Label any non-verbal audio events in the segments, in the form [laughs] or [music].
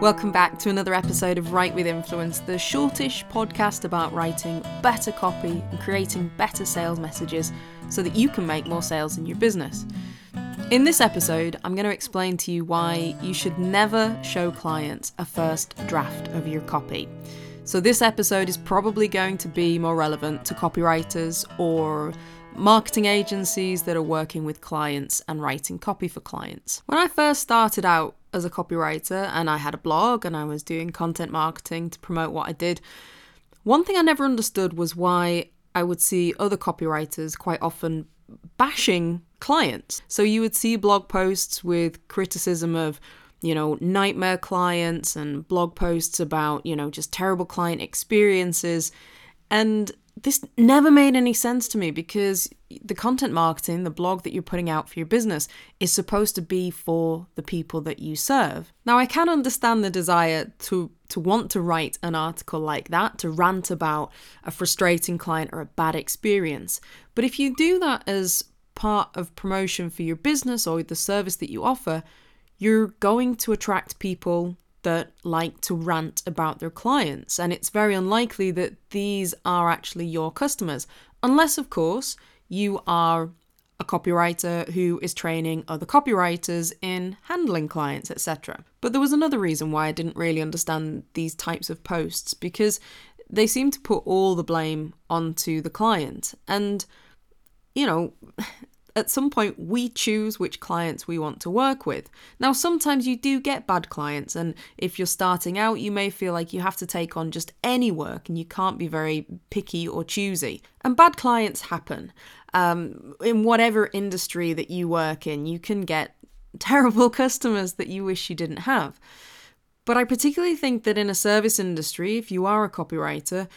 Welcome back to another episode of Write with Influence, the shortish podcast about writing better copy and creating better sales messages so that you can make more sales in your business. In this episode, I'm going to explain to you why you should never show clients a first draft of your copy. So, this episode is probably going to be more relevant to copywriters or marketing agencies that are working with clients and writing copy for clients. When I first started out as a copywriter and I had a blog and I was doing content marketing to promote what I did, one thing I never understood was why I would see other copywriters quite often bashing clients. So you would see blog posts with criticism of you know, nightmare clients and blog posts about, you know, just terrible client experiences. And this never made any sense to me because the content marketing, the blog that you're putting out for your business, is supposed to be for the people that you serve. Now, I can understand the desire to to want to write an article like that, to rant about a frustrating client or a bad experience. But if you do that as part of promotion for your business or the service that you offer, you're going to attract people that like to rant about their clients, and it's very unlikely that these are actually your customers, unless, of course, you are a copywriter who is training other copywriters in handling clients, etc. But there was another reason why I didn't really understand these types of posts because they seem to put all the blame onto the client. And, you know, [laughs] at some point we choose which clients we want to work with. Now, sometimes you do get bad clients, and if you're starting out, you may feel like you have to take on just any work and you can't be very picky or choosy. And bad clients happen. Um, in whatever industry that you work in, you can get [laughs] terrible customers that you wish you didn't have. But I particularly think that in a service industry, if you are a copywriter,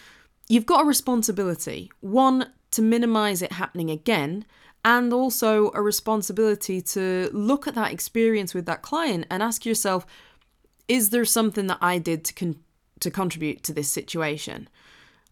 you've got a responsibility. One, to minimize it happening again and also a responsibility to look at that experience with that client and ask yourself is there something that I did to con- to contribute to this situation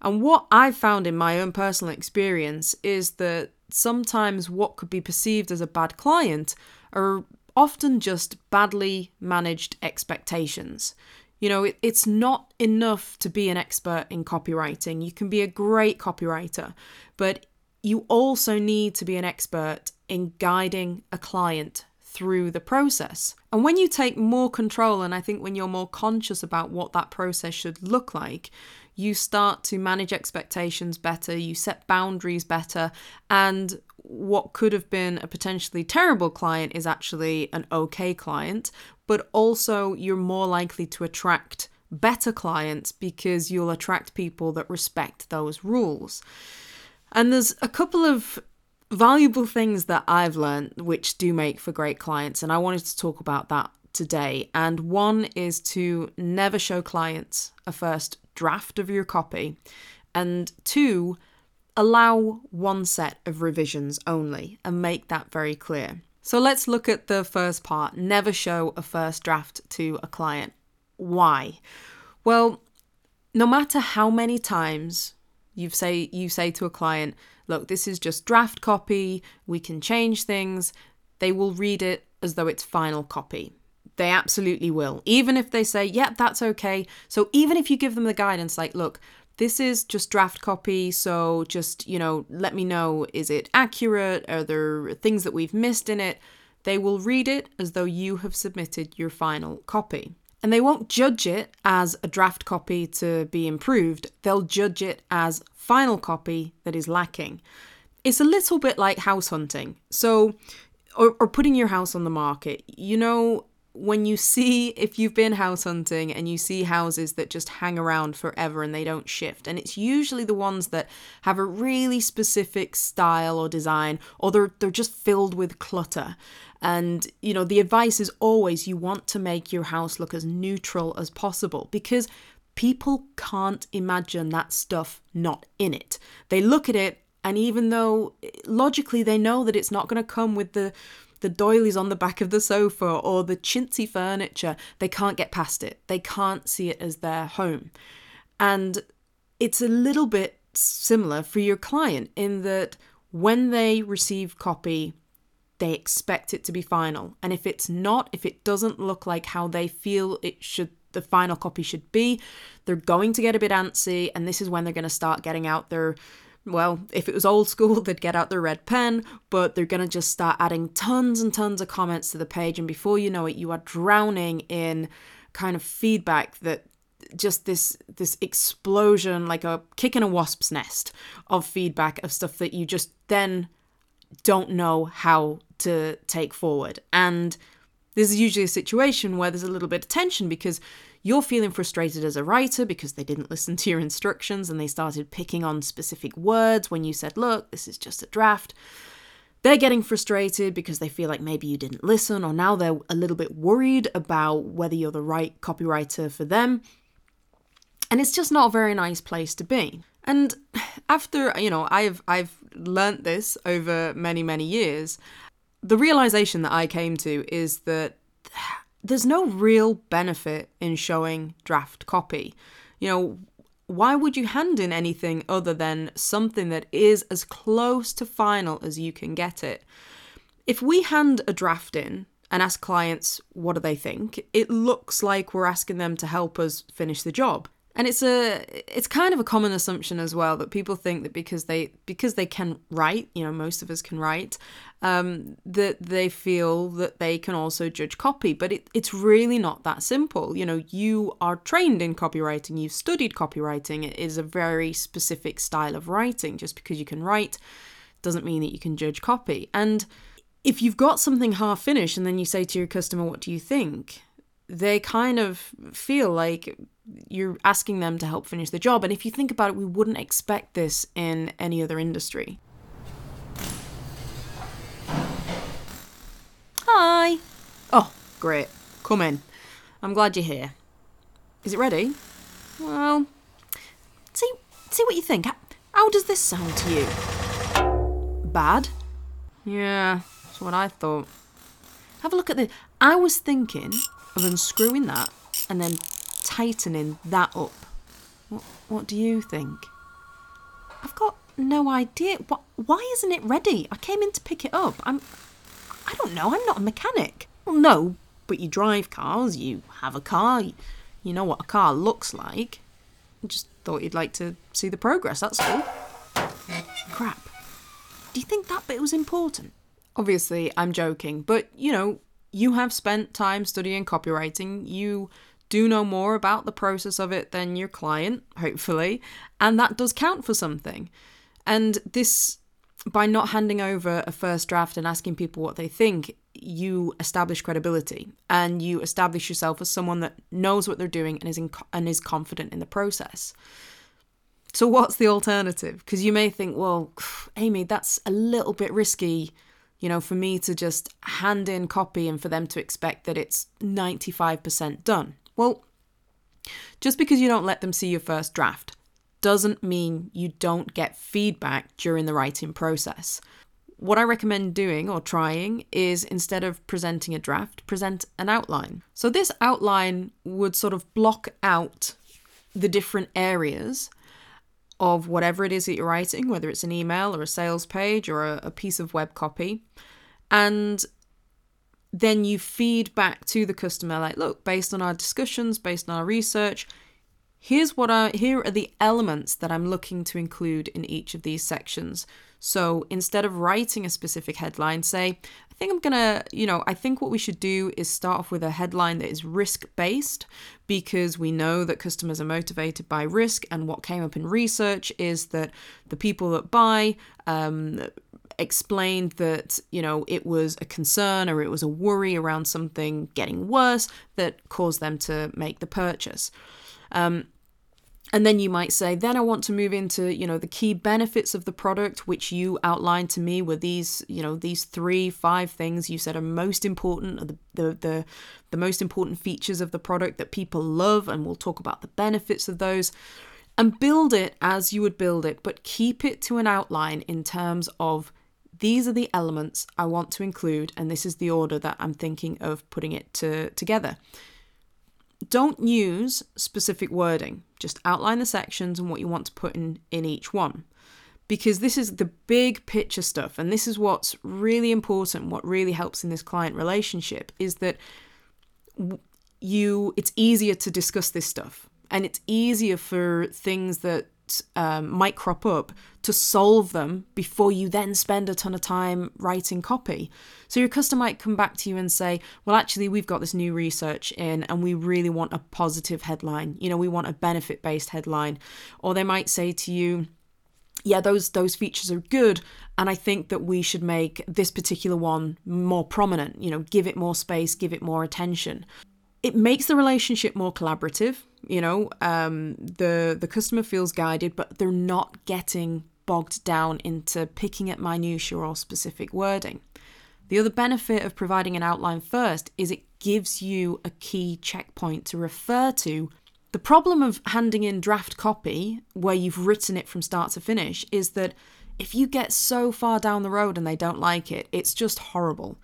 and what I've found in my own personal experience is that sometimes what could be perceived as a bad client are often just badly managed expectations. You know, it, it's not enough to be an expert in copywriting. You can be a great copywriter, but you also need to be an expert in guiding a client through the process. And when you take more control, and I think when you're more conscious about what that process should look like, you start to manage expectations better, you set boundaries better, and what could have been a potentially terrible client is actually an okay client, but also you're more likely to attract better clients because you'll attract people that respect those rules. And there's a couple of valuable things that I've learned which do make for great clients, and I wanted to talk about that today. And one is to never show clients a first draft of your copy, and two, allow one set of revisions only and make that very clear. So let's look at the first part never show a first draft to a client. Why? Well, no matter how many times you say you say to a client, look, this is just draft copy, we can change things. They will read it as though it's final copy. They absolutely will. Even if they say, yep, that's okay. So even if you give them the guidance like, look, this is just draft copy, so just, you know, let me know is it accurate? Are there things that we've missed in it? They will read it as though you have submitted your final copy. And they won't judge it as a draft copy to be improved, they'll judge it as final copy that is lacking. It's a little bit like house hunting. So, or, or putting your house on the market. You know, when you see if you've been house hunting and you see houses that just hang around forever and they don't shift and it's usually the ones that have a really specific style or design or they're they're just filled with clutter. And you know the advice is always you want to make your house look as neutral as possible because people can't imagine that stuff not in it. They look at it and even though logically they know that it's not going to come with the the doilies on the back of the sofa or the chintzy furniture, they can't get past it. They can't see it as their home. And it's a little bit similar for your client in that when they receive copy, they expect it to be final. And if it's not, if it doesn't look like how they feel it should the final copy should be. They're going to get a bit antsy, and this is when they're going to start getting out their well, if it was old school, [laughs] they'd get out their red pen, but they're going to just start adding tons and tons of comments to the page. And before you know it, you are drowning in kind of feedback that just this this explosion like a kick in a wasp's nest of feedback of stuff that you just then don't know how to take forward and this is usually a situation where there's a little bit of tension because you're feeling frustrated as a writer because they didn't listen to your instructions and they started picking on specific words when you said, look, this is just a draft. They're getting frustrated because they feel like maybe you didn't listen, or now they're a little bit worried about whether you're the right copywriter for them. And it's just not a very nice place to be. And after, you know, I've I've learnt this over many, many years, the realization that I came to is that there's no real benefit in showing draft copy. You know, why would you hand in anything other than something that is as close to final as you can get it? If we hand a draft in and ask clients what do they think, it looks like we're asking them to help us finish the job and it's a it's kind of a common assumption as well that people think that because they because they can write you know most of us can write um, that they feel that they can also judge copy. But it, it's really not that simple. You know you are trained in copywriting. You've studied copywriting. It is a very specific style of writing. Just because you can write doesn't mean that you can judge copy. And if you've got something half finished and then you say to your customer what do you think? they kind of feel like you're asking them to help finish the job. And if you think about it, we wouldn't expect this in any other industry. Hi. Oh, great. Come in. I'm glad you're here. Is it ready? Well, see, see what you think. How does this sound to you? Bad? Yeah, that's what I thought. Have a look at this. I was thinking of unscrewing that and then tightening that up. What, what do you think? I've got no idea. Why isn't it ready? I came in to pick it up. I'm. I don't know. I'm not a mechanic. Well, no, but you drive cars. You have a car. You know what a car looks like. I just thought you'd like to see the progress. That's all. Crap. Do you think that bit was important? Obviously, I'm joking, but you know, you have spent time studying copywriting. You do know more about the process of it than your client, hopefully, and that does count for something. And this, by not handing over a first draft and asking people what they think, you establish credibility and you establish yourself as someone that knows what they're doing and is in, and is confident in the process. So what's the alternative? Because you may think, well, [sighs] Amy, that's a little bit risky you know, for me to just hand in copy and for them to expect that it's 95% done. Well, just because you don't let them see your first draft doesn't mean you don't get feedback during the writing process. What I recommend doing or trying is instead of presenting a draft, present an outline. So, this outline would sort of block out the different areas of whatever it is that you're writing, whether it's an email or a sales page or a, a piece of web copy. And then you feed back to the customer like, look, based on our discussions, based on our research, here's what I here are the elements that I'm looking to include in each of these sections. So instead of writing a specific headline, say, I think I'm gonna, you know, I think what we should do is start off with a headline that is risk based because we know that customers are motivated by risk. And what came up in research is that the people that buy, um, explained that you know it was a concern or it was a worry around something getting worse that caused them to make the purchase um, and then you might say, then I want to move into, you know, the key benefits of the product, which you outlined to me were these, you know, these three, five things you said are most important, the, the, the, the most important features of the product that people love, and we'll talk about the benefits of those. And build it as you would build it, but keep it to an outline in terms of these are the elements I want to include, and this is the order that I'm thinking of putting it to, together. Don't use specific wording, just outline the sections and what you want to put in, in each one. Because this is the big picture stuff, and this is what's really important, what really helps in this client relationship is that you it's easier to discuss this stuff and it's easier for things that um, might crop up to solve them before you then spend a ton of time writing copy. So your customer might come back to you and say, Well, actually, we've got this new research in and we really want a positive headline. You know, we want a benefit based headline. Or they might say to you, yeah those those features are good and i think that we should make this particular one more prominent you know give it more space give it more attention it makes the relationship more collaborative you know um, the the customer feels guided but they're not getting bogged down into picking at minutia or specific wording the other benefit of providing an outline first is it gives you a key checkpoint to refer to the problem of handing in draft copy where you've written it from start to finish is that if you get so far down the road and they don't like it, it's just horrible.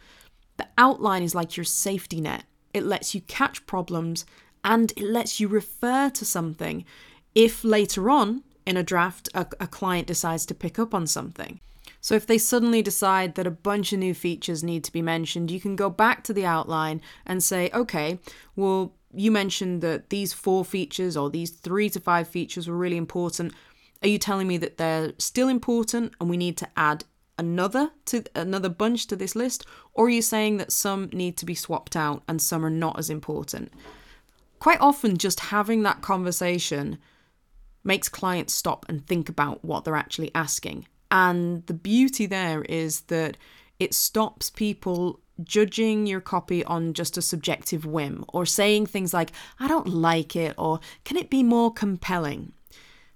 The outline is like your safety net. It lets you catch problems and it lets you refer to something if later on in a draft a, a, client decides to pick up on something. So if they suddenly decide that a bunch of new features need to be mentioned, you can go back to the outline and say, okay, well, you mentioned that these four features or these three to five features were really important. Are you telling me that they're still important and we need to add another to another bunch to this list or are you saying that some need to be swapped out and some are not as important? Quite often just having that conversation makes clients stop and think about what they're actually asking. And the beauty there is that it stops people judging your copy on just a subjective whim or saying things like, I don't like it or can it be more compelling?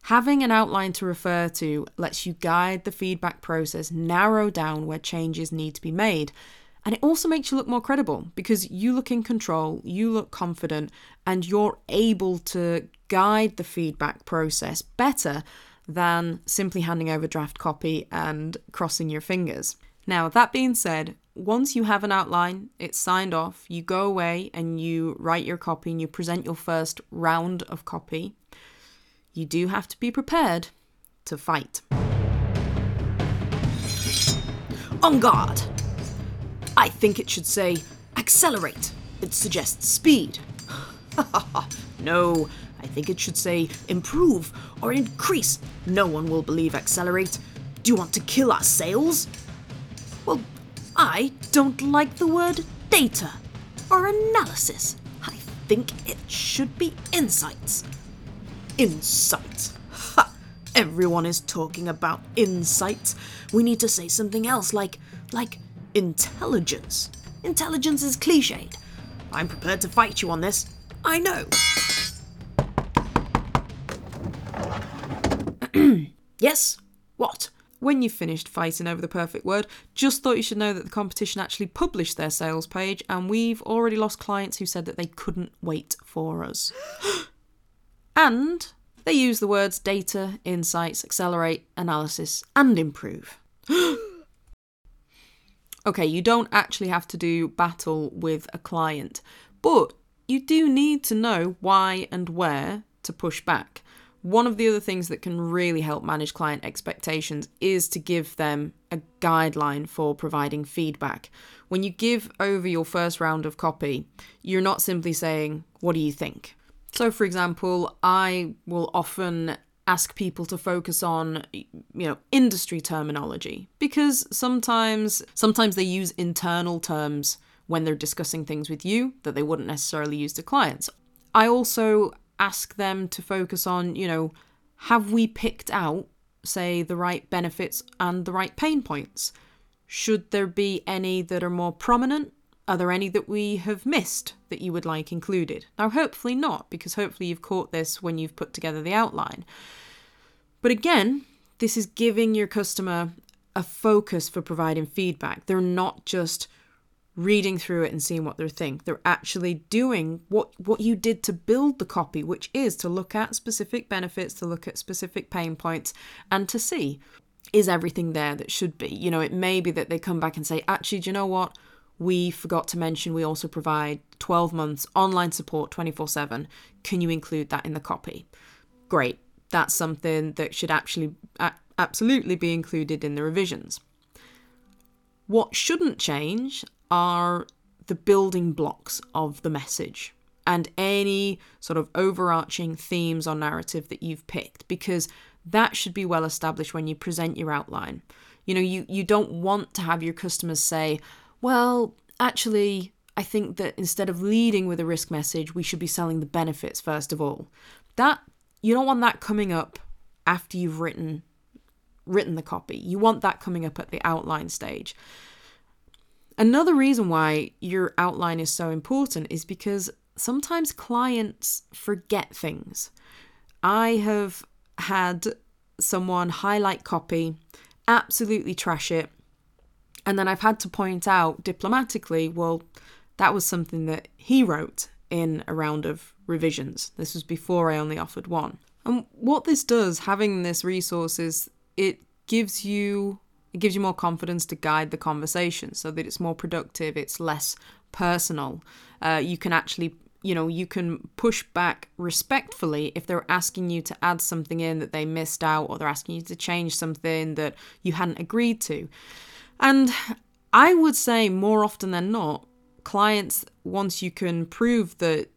Having an outline to refer to lets you guide the feedback process, narrow down where changes need to be made. And it also makes you look more credible because you look in control, you look confident, and you're able to guide the feedback process better than simply handing over draft copy and crossing your fingers. Now, that being said, once you have an outline, it's signed off, you go away and you write your copy and you present your first round of copy, you do have to be prepared to fight. On guard! I think it should say accelerate. It suggests speed. [laughs] no, I think it should say improve or increase. No one will believe accelerate. Do you want to kill our sales? Well, I don't like the word data or analysis. I think it should be insights. Insights. Ha! Everyone is talking about insights. We need to say something else like like intelligence. Intelligence is cliched. I'm prepared to fight you on this. I know. [clears throat] yes? What? when you've finished fighting over the perfect word, just thought you should know that the competition actually published their sales page, and we've already lost clients who said that they couldn't wait for us. [gasps] [gasps] [gasps] and they use the words data, insights, accelerate, analysis, and improve. [gasps] okay, you don't actually have to do battle with a client, but you do need to know why and where to push back. One of the other things that can really help manage client expectations is to give them a guideline for providing feedback. When you give over your first round of copy, you're not simply saying, What do you think? So, for example, I will often ask people to focus on you know industry terminology because sometimes sometimes they use internal terms when they're discussing things with you that they wouldn't necessarily use to clients I also ask them to focus on, you know, have we picked out, say, the right benefits and the right pain points? Should there be any that are more prominent? Are there any that we have missed that you would like included? Now, hopefully not, because hopefully you've caught this when you've put together the outline. But again, this is giving your customer a focus for providing feedback. They're not just reading through it and seeing what they think. They're actually doing what what you did to build the copy, which is to look at specific benefits, to look at specific pain points, and to see is everything there that should be. You know, it may be that they come back and say, actually, do you know what? We forgot to mention we also provide 12 months online support 24 7. Can you include that in the copy? Great. That's something that should actually absolutely be included in the revisions. What shouldn't change are the building blocks of the message. and any sort of overarching themes or narrative that you've picked because that should be well established when you present your outline. You know, you, you don't want to have your customers say, well, actually, I think that instead of leading with a risk message, we should be selling the benefits first of all. That you don't want that coming up after you've written written the copy. You want that coming up at the outline stage. Another reason why your outline is so important is because sometimes clients forget things. I have had someone highlight copy, absolutely trash it, and then I've had to point out diplomatically, well, that was something that he wrote in a round of revisions. This was before I only offered one. And what this does, having this resource, is it gives you it gives you more confidence to guide the conversation so that it's more productive, it's less personal. Uh, you can actually, you know, you can push back respectfully if they're asking you to add something in that they missed out or they're asking you to change something that you hadn't agreed to. And I would say more often than not, clients, once you can prove that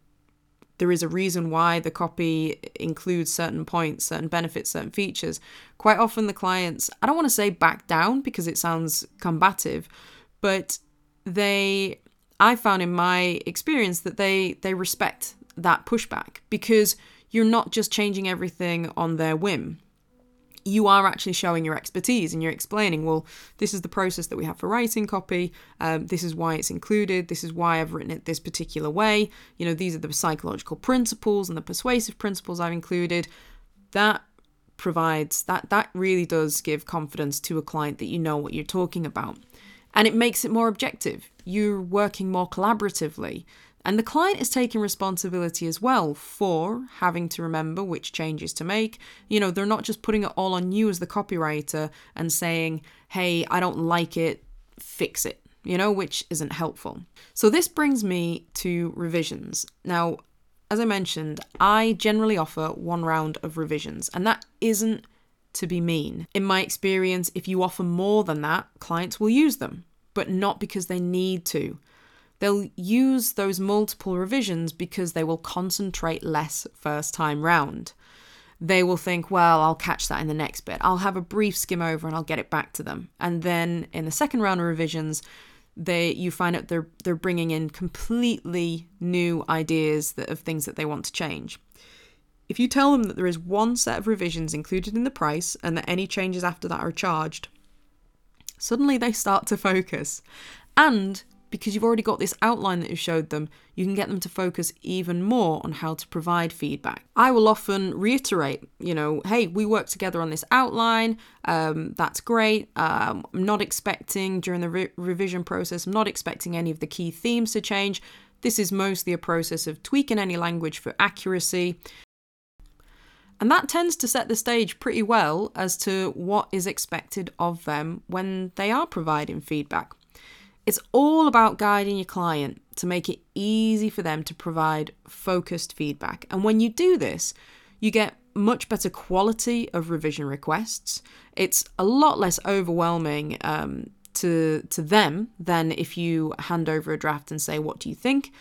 there is a reason why the copy includes certain points, certain benefits, certain features. Quite often, the clients, I don't want to say back down because it sounds combative, but they, I found in my experience that they they respect that pushback because you're not just changing everything on their whim you are actually showing your expertise and you're explaining, well, this is the process that we have for writing copy. Um, this is why it's included. This is why I've written it this particular way. You know, these are the psychological principles and the persuasive principles I've included. That provides that that really does give confidence to a client that you know what you're talking about and it makes it more objective you're working more collaboratively and the client is taking responsibility as well for having to remember which changes to make. You know, they're not just putting it all on you as the copywriter and saying, hey, I don't like it, fix it, you know, which isn't helpful. So this brings me to revisions. Now, as I mentioned, I generally offer one round of revisions, and that isn't to be mean. In my experience, if you offer more than that, clients will use them, but not because they need to. They'll use those multiple revisions because they will concentrate less first time round. They will think, well, I'll catch that in the next bit. I'll have a brief skim over and I'll get it back to them. And then in the second round of revisions, they you find out they're they're bringing in completely new ideas that, of things that they want to change. If you tell them that there is one set of revisions included in the price and that any changes after that are charged, suddenly they start to focus. And because you've already got this outline that you showed them, you can get them to focus even more on how to provide feedback. I will often reiterate, you know, hey, we worked together on this outline, um, that's great. Um, I'm not expecting during the re- revision process, I'm not expecting any of the key themes to change. This is mostly a process of tweaking any language for accuracy. And that tends to set the stage pretty well as to what is expected of them when they are providing feedback. It's all about guiding your client to make it easy for them to provide focused feedback. And when you do this, you get much better quality of revision requests. It's a lot less overwhelming um, to to them than if you hand over a draft and say, "What do you think?"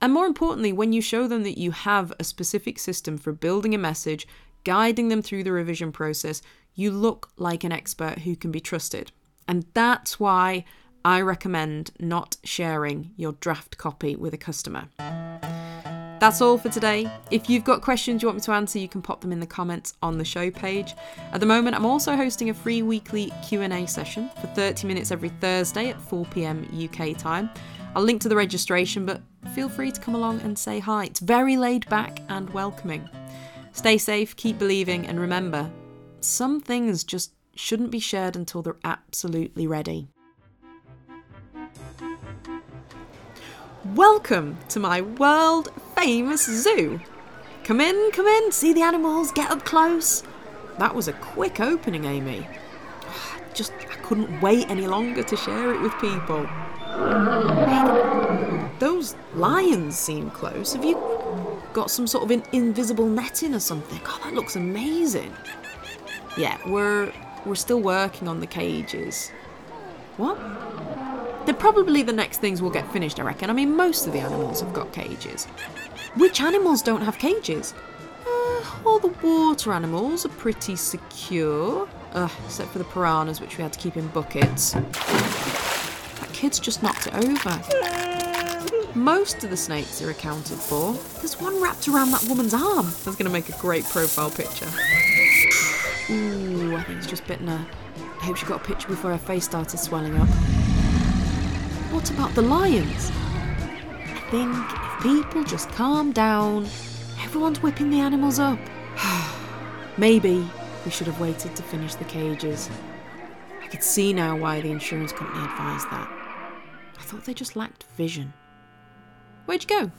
And more importantly, when you show them that you have a specific system for building a message, guiding them through the revision process, you look like an expert who can be trusted. And that's why I recommend not sharing your draft copy with a customer. That's all for today. If you've got questions you want me to answer, you can pop them in the comments on the show page. At the moment, I'm also hosting a free weekly Q&A session for 30 minutes every Thursday at 4 p.m. UK time. I'll link to the registration, but feel free to come along and say hi. It's very laid back and welcoming. Stay safe, keep believing, and remember, some things just shouldn't be shared until they're absolutely ready. Welcome to my world famous zoo. Come in, come in, see the animals, get up close. That was a quick opening, Amy. Just, I couldn't wait any longer to share it with people. Those lions seem close. Have you got some sort of an invisible netting or something? God, that looks amazing. Yeah, we're we're still working on the cages. What? They're probably the next things we'll get finished, I reckon. I mean, most of the animals have got cages. Which animals don't have cages? Uh, all the water animals are pretty secure. Except for the piranhas, which we had to keep in buckets. That kid's just knocked it over. Most of the snakes are accounted for. There's one wrapped around that woman's arm. That's going to make a great profile picture. Ooh, I think it's just bitten her. I hope she got a picture before her face started swelling up. What about the lions? I think if people just calm down, everyone's whipping the animals up. [sighs] Maybe we should have waited to finish the cages. I could see now why the insurance company advised that. I thought they just lacked vision. Where'd you go?